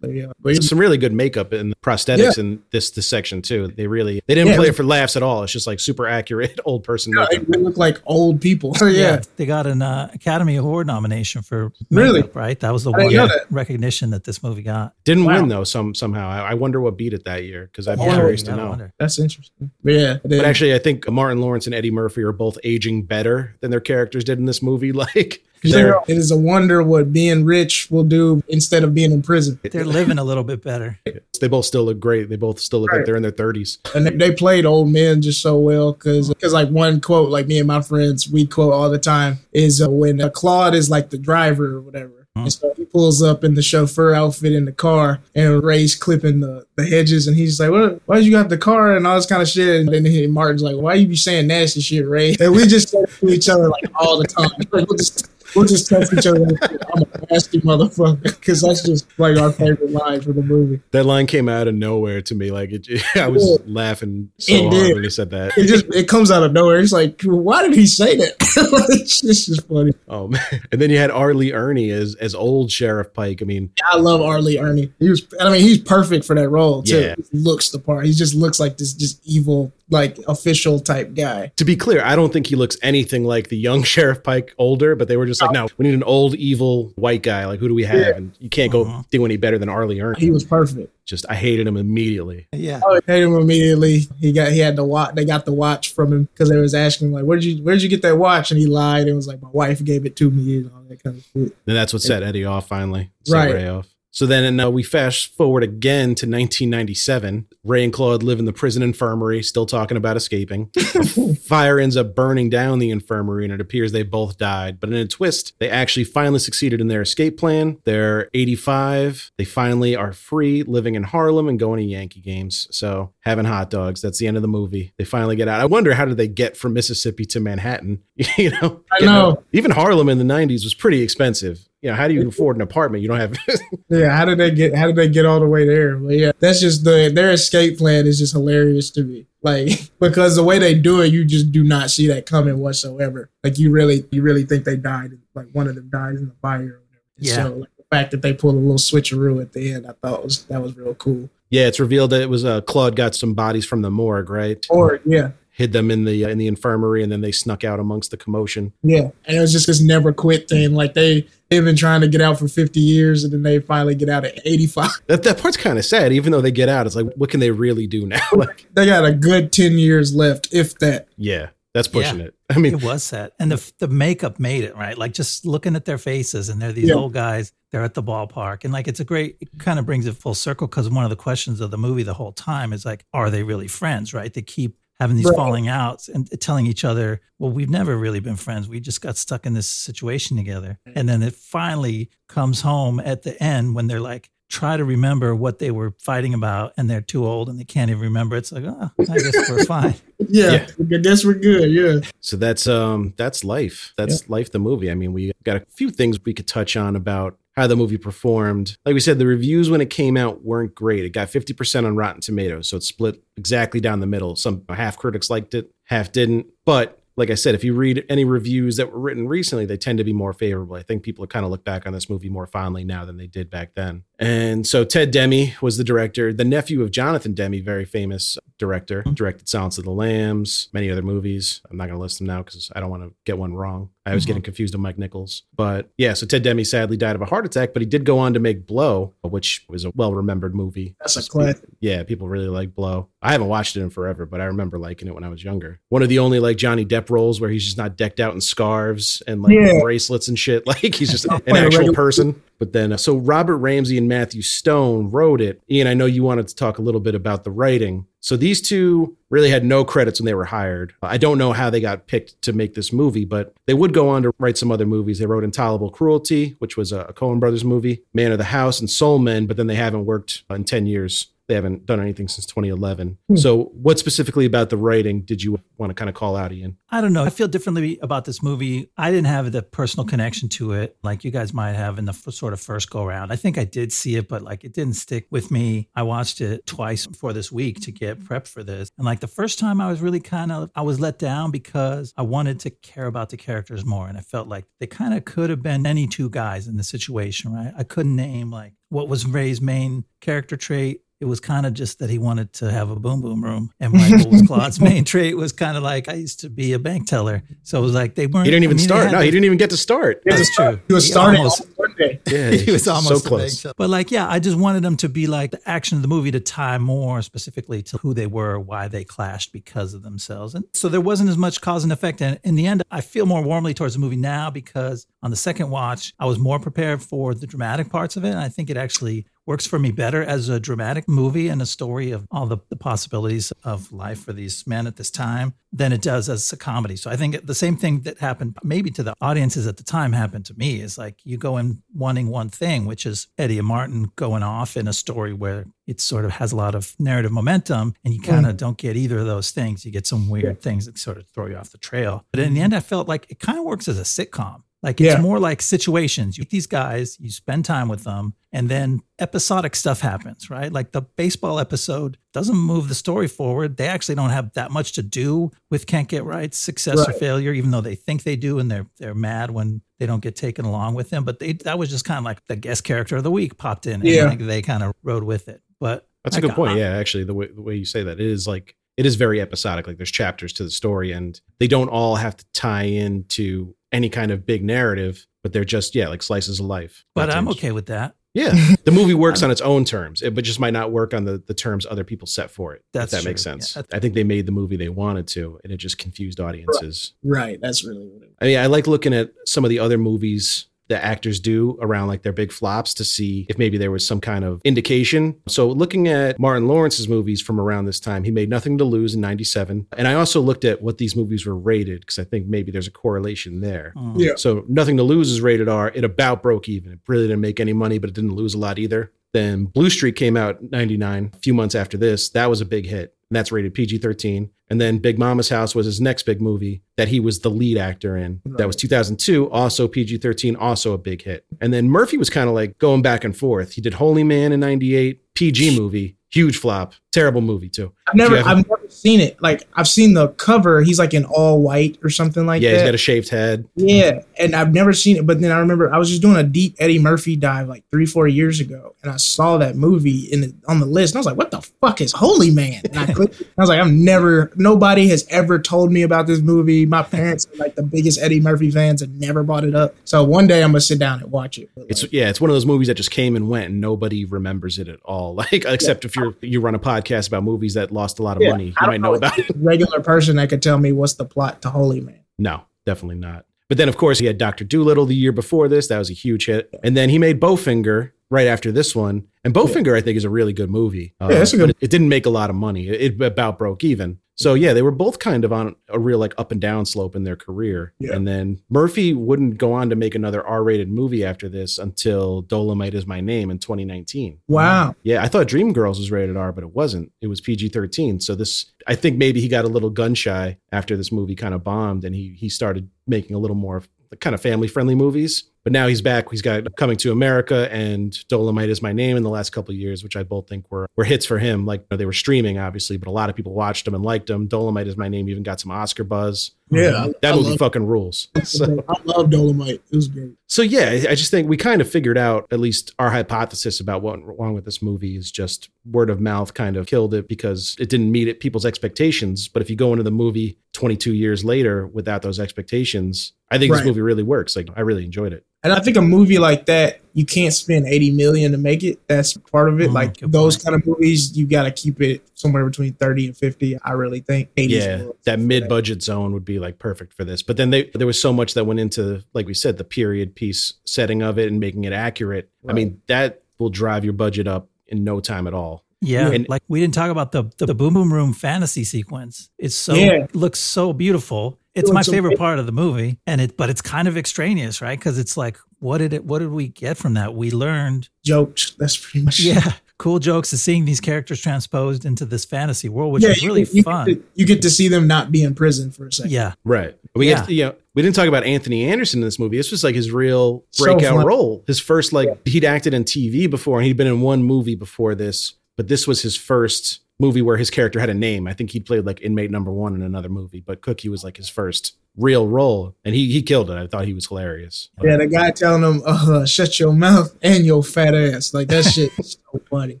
But yeah, but some really good makeup and prosthetics in this this section too. They really they didn't Yeah. play it for laughs at all. It's just like super accurate old person Yeah, makeup. they look like old people. So yeah, They got an uh, Academy Award nomination for Really? right? That was the I one that. recognition that this movie got. Didn't Wow. win though. Some somehow. I, I wonder what beat it that year because I'd be curious you to know. wonder. that's interesting. But yeah, But actually, I think Martin Lawrence and Eddie Murphy are both aging better than their characters did in this movie. Like Zero. It is a wonder what being rich will do instead of being in prison. They're living a little bit better. They both still look great. They both still look Right. like they're in their 30s. And they, they played old men just so well because because like one quote like me and my friends we quote all the time is uh, when uh, Claude is like the driver or whatever. And so he pulls up in the chauffeur outfit in the car, and Ray's clipping the, the hedges, and he's like, "What? Why you got the car and all this kind of shit?" And then he, Martin's like, "Why you be saying nasty shit, Ray?" And we just say to each other like all the time. We'll just we'll just text each other. I'm a nasty motherfucker because that's just like our favorite line from the movie. That line came out of nowhere to me. Like, it, I was laughing so It hard did. when he said that. It just it comes out of nowhere. It's like, why did he say that? it's just funny. Oh, man. And then you had R. Lee Ermey as, as old Sheriff Pike. I mean, I love R. Lee Ermey. He was, I mean, he's perfect for that role too. Yeah. He looks the part. He just looks like this just evil, like official type guy. to be clear, I don't think he looks anything like the young Sheriff Pike older, but they were just like, no, we need an old, evil white guy. Like, who do we have? Yeah. And you can't go Uh-huh. do any better than R. Lee Ermey. He was perfect. Just, I hated him immediately. Yeah. I hated him immediately. He got he had the watch. They got the watch from him because they was asking him like, "Where'd you Where'd you get that watch?" And he lied and was like, "My wife gave it to me." And all that kind of shit. And that's what set Eddie off finally. Set Right. Ray off. So then uh, we fast forward again to 1997. Ray and Claude live in the prison infirmary, still talking about escaping. Fire ends up burning down the infirmary, and it appears they both died. But in a twist, they actually finally succeeded in their escape plan. They're 85. They finally are free, living in Harlem and going to Yankee games. So having hot dogs. That's the end of the movie. They finally get out. I wonder how did they get from Mississippi to Manhattan? you know, I know. out- Even Harlem in the 90s was pretty expensive. You know, how do you afford an apartment? You don't have. Yeah, how did they get? How did they get all the way there? But yeah, that's just the their escape plan is just hilarious to me. Like because the way they do it, you just do not see that coming whatsoever. Like you really, you really think they died. Like one of them dies in the fire. Or whatever. Yeah. So like, the fact that they pulled a little switcheroo at the end, I thought was that was real cool. yeah, it's revealed that it was uh, Claude got some bodies from the morgue, right? Or yeah, hid them in the uh, in the infirmary, and then they snuck out amongst the commotion. yeah, and it was just this never quit thing. Like they they've been trying to get out for fifty years, and then they finally get out at eighty five. That that part's kind of sad. Even though they get out, it's like, what can they really do now? like, They got a good ten years left, if that. yeah, that's pushing Yeah. it. I mean, It was set, and the the makeup made it right. Like just looking at their faces, and they're these Yeah. old guys. They're at the ballpark, and like it's a great. It kind of brings it full circle because one of the questions of the movie the whole time is like, are they really friends? Right? They keep having these Right. falling outs and telling each other, well, we've never really been friends. We just got stuck in this situation together, and then it finally comes home at the end when they're like. Try to remember what they were fighting about, and they're too old and they can't even remember. It's like, oh, I guess we're fine. Yeah, I guess we're good. Yeah. so that's um that's life. That's life. The movie. I mean, we got a few things we could touch on about how the movie performed. Like we said, the reviews when it came out weren't great. It got fifty percent on Rotten Tomatoes, so it split exactly down the middle. Some half critics liked it, half didn't. But like I said, if you read any reviews that were written recently, they tend to be more favorable. I think people kind of look back on this movie more fondly now than they did back then. And so Ted Demme was the director, the nephew of Jonathan Demme, very famous director, mm-hmm. directed Silence of the Lambs, many other movies. I'm not going to list them now because I don't want to get one wrong. I was Mhm. getting confused with Mike Nichols. But yeah, so Ted Demme sadly died of a heart attack, but he did go on to make Blow, which was a well remembered movie. That's a classic. Yeah, people really like Blow. I haven't watched it in forever, but I remember liking it when I was younger. One of the only like Johnny Depp roles where he's just not decked out in scarves and like Yeah. bracelets and shit. Like he's just an actual person. But then, uh, so Robert Ramsey and Matthew Stone wrote it. Ian, I know you wanted to talk a little bit about the writing. So these two really had no credits when they were hired. I don't know how they got picked to make this movie, but they would go on to write some other movies. They wrote Intolerable Cruelty, which was a Coen Brothers movie, Man of the House, and Soul Men, but then they haven't worked in 10 years. They haven't done anything since 2011. Hmm. So, what specifically about the writing did you want to kind of call out, Ian? I don't know. I feel differently about this movie. I didn't have the personal connection to it like you guys might have in the f- sort of first go around. I think I did see it, but like it didn't stick with me. I watched it twice for this week to get prepped for this. And like the first time I was really kind of I was let down because I wanted to care about the characters more and I felt like they kind of could have been any two guys in the situation, right? I couldn't name like what was Ray's main character trait. It was kind of just that he wanted to have a boom boom room. And Michael was Claude's main trait was kind of like I used to be a bank teller. So it was like they weren't He didn't even I mean, start. No, the- he didn't even get to start. That's true. He was He starting almost- on. Yeah, he was almost a close. But like, yeah, I just wanted them to be like the action of the movie to tie more specifically to who they were, why they clashed because of themselves. And so there wasn't as much cause and effect. And in the end, I feel more warmly towards the movie now because on the second watch, I was more prepared for the dramatic parts of it. And I think it actually works for me better as a dramatic movie and a story of all the, the possibilities of life for these men at this time than it does as a comedy. So I think the same thing that happened maybe to the audiences at the time happened to me is like you go in wanting one thing, which is Eddie and Martin going off in a story where it sort of has a lot of narrative momentum and you kind of don't get either of those things. You get some weird things that sort of throw you off the trail. But in the mm-hmm. end, I felt like it kind of works as a sitcom. Like it's Yeah. more like situations. You meet these guys, you spend time with them, and then episodic stuff happens, right? Like the baseball episode doesn't move the story forward. They actually don't have that much to do with can't get right, success or failure, even though they think they do, and they're they're mad when they don't get taken along with them. But they that was just kind of like the guest character of the week popped in, and Yeah. like they kind of rode with it. But That's a good point. I- Yeah, actually, the way the way you say that, it is like it is very episodic. Like there's chapters to the story, and they don't all have to tie into any kind of big narrative, but they're just yeah, like slices of life. But I'm okay with that. Yeah, the movie works on its own terms, it, but just might not work on the the terms other people set for it. That's if that makes sense. Yeah. I think they made the movie they wanted to, and it just confused audiences. Right. That's really what it I mean, I like looking at some of the other movies that actors do around like their big flops to see if maybe there was some kind of indication. So looking at Martin Lawrence's movies from around this time, he made Nothing to Lose in 97. And I also looked at what these movies were rated because I think maybe there's a correlation there. Mm. Yeah. So Nothing to Lose is rated R. It about broke even. It really didn't make any money, but it didn't lose a lot either. Then Blue Streak came out in 99, a few months after this. That was a big hit. And that's rated PG 13. And then Big Mama's House was his next big movie that he was the lead actor in. That was 2002, also PG 13, also a big hit. And then Murphy was kind of like going back and forth. He did Holy Man in 98, PG movie, huge flop, terrible movie too. I've never, If you haven't- I've never seen it. Like I've seen the cover. He's like in all white or something like yeah, that. Yeah, he's got a shaved head. Yeah, and I've never seen it, but then I remember I was just doing a deep Eddie Murphy dive like three, four years ago, and I saw that movie in the, on the list, and I was like, "What the fuck is Holy Man?" And I clicked. I was like, "I've never, nobody has ever told me about this movie. My parents are like the biggest Eddie Murphy fans and never brought it up. So one day I'm gonna sit down and watch it." But, It's like, yeah, it's one of those movies that just came and went, and nobody remembers it at all. Like except if you're you run a podcast about movies that lost a lot of yeah, money, you I don't might know about a regular person that could tell me what's the plot to Holy Man. No, definitely not. But then, of course, he had Doctor Dolittle the year before this. That was a huge hit. And then he made Bowfinger right after this one. And Bowfinger, I think, is a really good movie. Uh, Yeah, it's a good- It, it didn't make a lot of money. It, it about broke even. So yeah, they were both kind of on a real like up and down slope in their career. Yeah. And then Murphy wouldn't go on to make another R-rated movie after this until Dolomite is My Name in 2019. Wow. Yeah, I thought Dreamgirls was rated R, but it wasn't. It was PG thirteen. So this, I think maybe he got a little gun shy after this movie kind of bombed, and he he started making a little more kind of family friendly movies. But now he's back. He's got Coming to America and Dolomite is My Name in the last couple of years, which I both think were were hits for him. Like they were streaming, obviously, but a lot of people watched them and liked them. Dolomite is My Name even got some Oscar buzz. Yeah, That I movie fucking rules. So, I love Dolomite. It was great. so yeah, I I just think we kind of figured out at least our hypothesis about what went wrong with this movie is just word of mouth kind of killed it because it didn't meet it, people's expectations. But if you go into the movie 22 years later without those expectations, I think Right. this movie really works. Like I really enjoyed it. And I think a movie like that, you can't spend 80 million to make it. That's part of it. Mm, like those point. kind of movies, you got to keep it somewhere between 30 and 50. I really think 80 Yeah, that mid-budget zone would be like perfect for this. But then they there was so much that went into, like we said, the period piece setting of it and making it accurate. I mean, that will drive your budget up in no time at all. Yeah, And- like we didn't talk about the, the Boom Boom Room fantasy sequence. It's so Yeah. looks so beautiful. It's my favorite amazing. part of the movie, and it but it's kind of extraneous, right? Because it's like, what did it? What did we get from that? We learned, Jokes. That's pretty much yeah, cool jokes of seeing these characters transposed into this fantasy world, which is really you, fun. Get to, you get to see them not be in prison for a second. yeah, Right. We Yeah. get, you know, we didn't talk about Anthony Anderson in this movie. This was like his real breakout fun. role. His first like he'd acted in TV before and he'd been in one movie before this, but this was his first movie where his character had a name. I think he played like inmate number 1 in another movie, but Cookie was like his first real role and he he killed it. I thought he was hilarious. Yeah, the guy telling them, uh, shut your mouth and your fat ass. Like that shit is so funny.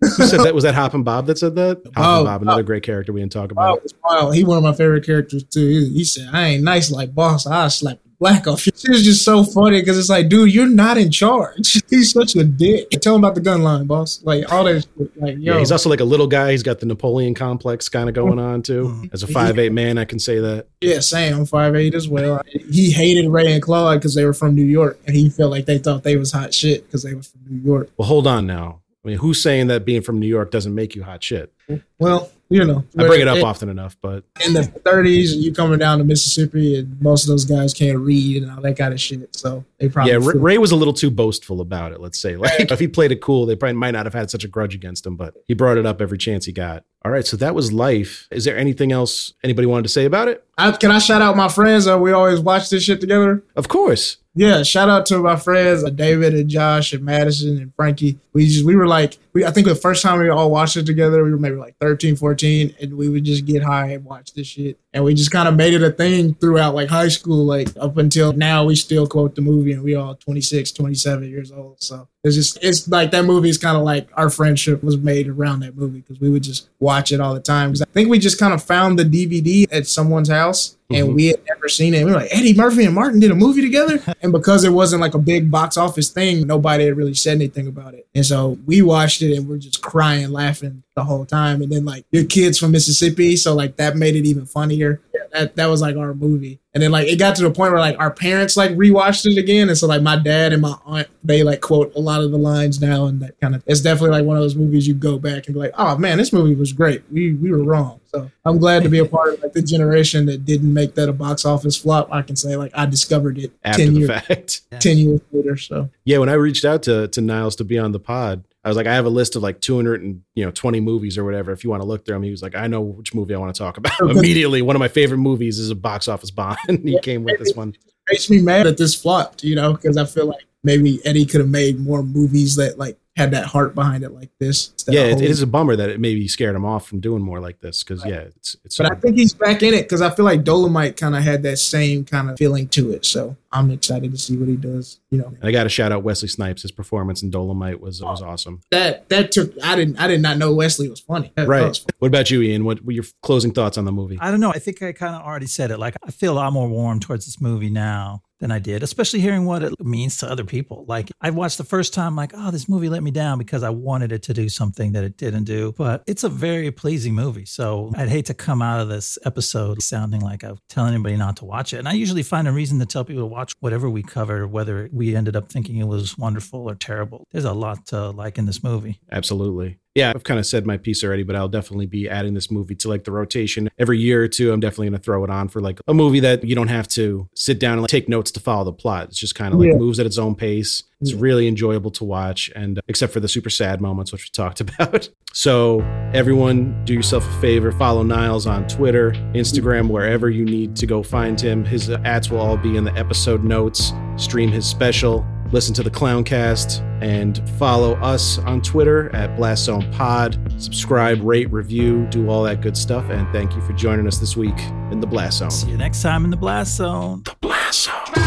Who said that? Was that Hoppin' Bob that said that? Hop Bob. and Bob, another great character we didn't talk about. it's wild. He one of my favorite characters too. He, he said, I ain't nice like boss. I'll slap the Blacko. She was just so funny because it's like, dude, you're not in charge. He's such a dick. Tell him about the gun line, boss. Like all that. Shit. Like, yo, Yeah, he's also like a little guy. He's got the Napoleon complex kind of going on too. Mhm. As a five eight man, I can say that. yeah, same. I'm five eight as well. He hated Ray and Claude because they were from New York, and he felt like they thought they was hot shit because they were from New York. Well, hold on now. I mean, who's saying that being from New York doesn't make you hot shit? Well, you know, I bring it up in, often enough, but in the 30s, you coming down to Mississippi, and most of those guys can't read and all that kind of shit. So they probably yeah, Ray, Ray was a little too boastful about it. Let's say, like, if he played it cool, they probably might not have had such a grudge against him. But he brought it up every chance he got. All right, so that was life. Is there anything else anybody wanted to say about it? I, can I shout out my friends? Uh, we always watch this shit together. Of course. Yeah, shout out to my friends uh, David and Josh and Madison and Frankie. We just we were like we I think the first time we all watched it together, we were maybe like 13, 14, and we would just get high and watch this shit. And we just kind of made it a thing throughout like high school, like up until now we still quote the movie and we all 26, 27 years old. So it's just it's like that movie is kind of like our friendship was made around that movie because we would just watch it all the time. Because I think we just kind of found the DVD at someone's house and Mhm. we had never seen it. We were like, Eddie Murphy and Martin did a movie together. and because it wasn't like a big box office thing, nobody had really said anything about it. And so we watched it and we're just crying, laughing the whole time. And then like your kids from Mississippi, so like that made it even funnier. That that was like our movie. And then like it got to the point where like our parents like rewatched it again. And so like my dad and my aunt, they like quote a lot of the lines now and that kind of it's definitely like one of those movies you go back and be like, oh man, this movie was great. We we were wrong. So I'm glad to be a part of like the generation that didn't make that a box office flop. I can say like I discovered it After ten the years fact. ten years later. So Yeah, when I reached out to to Niles to be on the pod, I was like, I have a list of like 200 and you know 20 movies or whatever. If you want to look through them, he was like, I know which movie I want to talk about. Immediately, one of my favorite movies is a box office bomb, and he came with this one. makes me mad that this flopped, you know, because I feel like maybe Eddie could have made more movies that like had that heart behind it like this. Yeah, of it, it holding- is a bummer that it maybe scared him off from doing more like this because yeah, it's it's. But I think he's back in it because I feel like Dolomite kind of had that same kind of feeling to it. So I'm excited to see what he does. You know, And I got to shout out Wesley Snipes. His performance in Dolomite was was oh, awesome. that that took I didn't I did not know Wesley was funny. That- that Right. was What about you, Ian? What were your closing thoughts on the movie? I don't know. I think I kind of already said it. Like, I feel a lot more warm towards this movie now than I did, especially hearing what it means to other people. Like, I watched the first time, like, oh, this movie let me down because I wanted it to do something that it didn't do. But it's a very pleasing movie. So I'd hate to come out of this episode sounding like I'm telling anybody not to watch it. And I usually find a reason to tell people to watch whatever we cover, whether we ended up thinking it was wonderful or terrible. There's a lot to like in this movie. Absolutely. Yeah, I've kind of said my piece already, but I'll definitely be adding this movie to like the rotation every year or two. I'm definitely going to throw it on for like a movie that you don't have to sit down and like, take notes to follow the plot. It's just kind of like Yeah. moves at its own pace. It's Yeah. really enjoyable to watch, and uh, except for the super sad moments, which we talked about. So, everyone, do yourself a favor follow Niles on Twitter, Instagram, wherever you need to go find him. His uh, ads will all be in the episode notes. Stream his special listen to the Clowncast, and follow us on Twitter at Blast Zone Pod. Subscribe, rate, review, do all that good stuff. And thank you for joining us this week in the Blast Zone. See you next time in the Blast Zone. The Blast Zone.